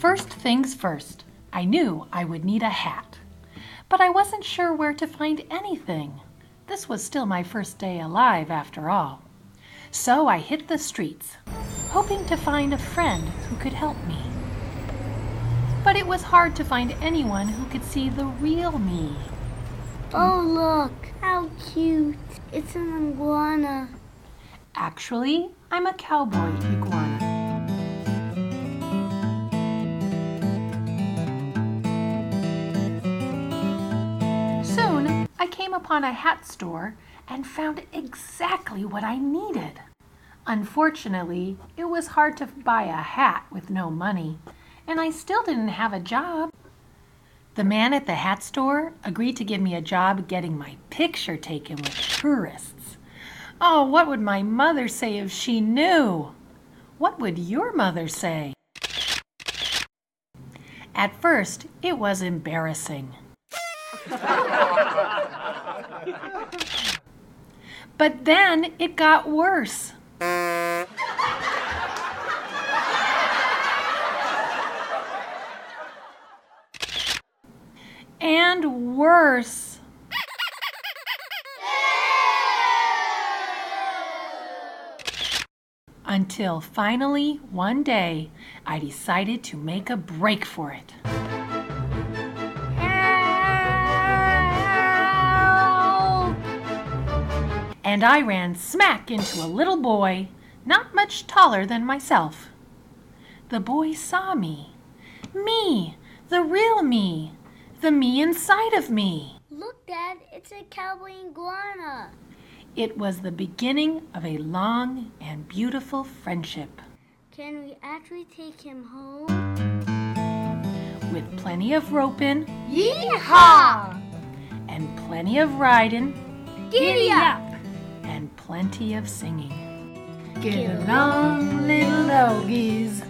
things first. I knew I would need a hat, but I wasn't sure where to find anything. This was still my first day alive, after all. So I hit the streets, hoping to find a friend who could help me. But it was hard to find anyone who could see the real me. Oh, look, how cute. It's an iguana. Actually, I'm a cowboy iguana. Came upon a hat store and found exactly what I needed. Unfortunately, it was hard to buy a hat with no money, and I still didn't have a job. The man at the hat store agreed to give me a job getting my picture taken with tourists. Oh, what would my mother say if she knew? What would your mother say? At first, it was embarrassing. but then it got worse. And worse. Until finally, one day, I decided to make a break for it. And I ran smack into a little boy, not much taller than myself. The boy saw me. Me, the real me, the me inside of me. Look, Dad, it's a cowboy iguana. It was the beginning of a long and beautiful friendship. Can we actually take him home? With plenty of roping Yeehaw! and plenty of riding Giddy up! And plenty of singing. Get along, little doggies.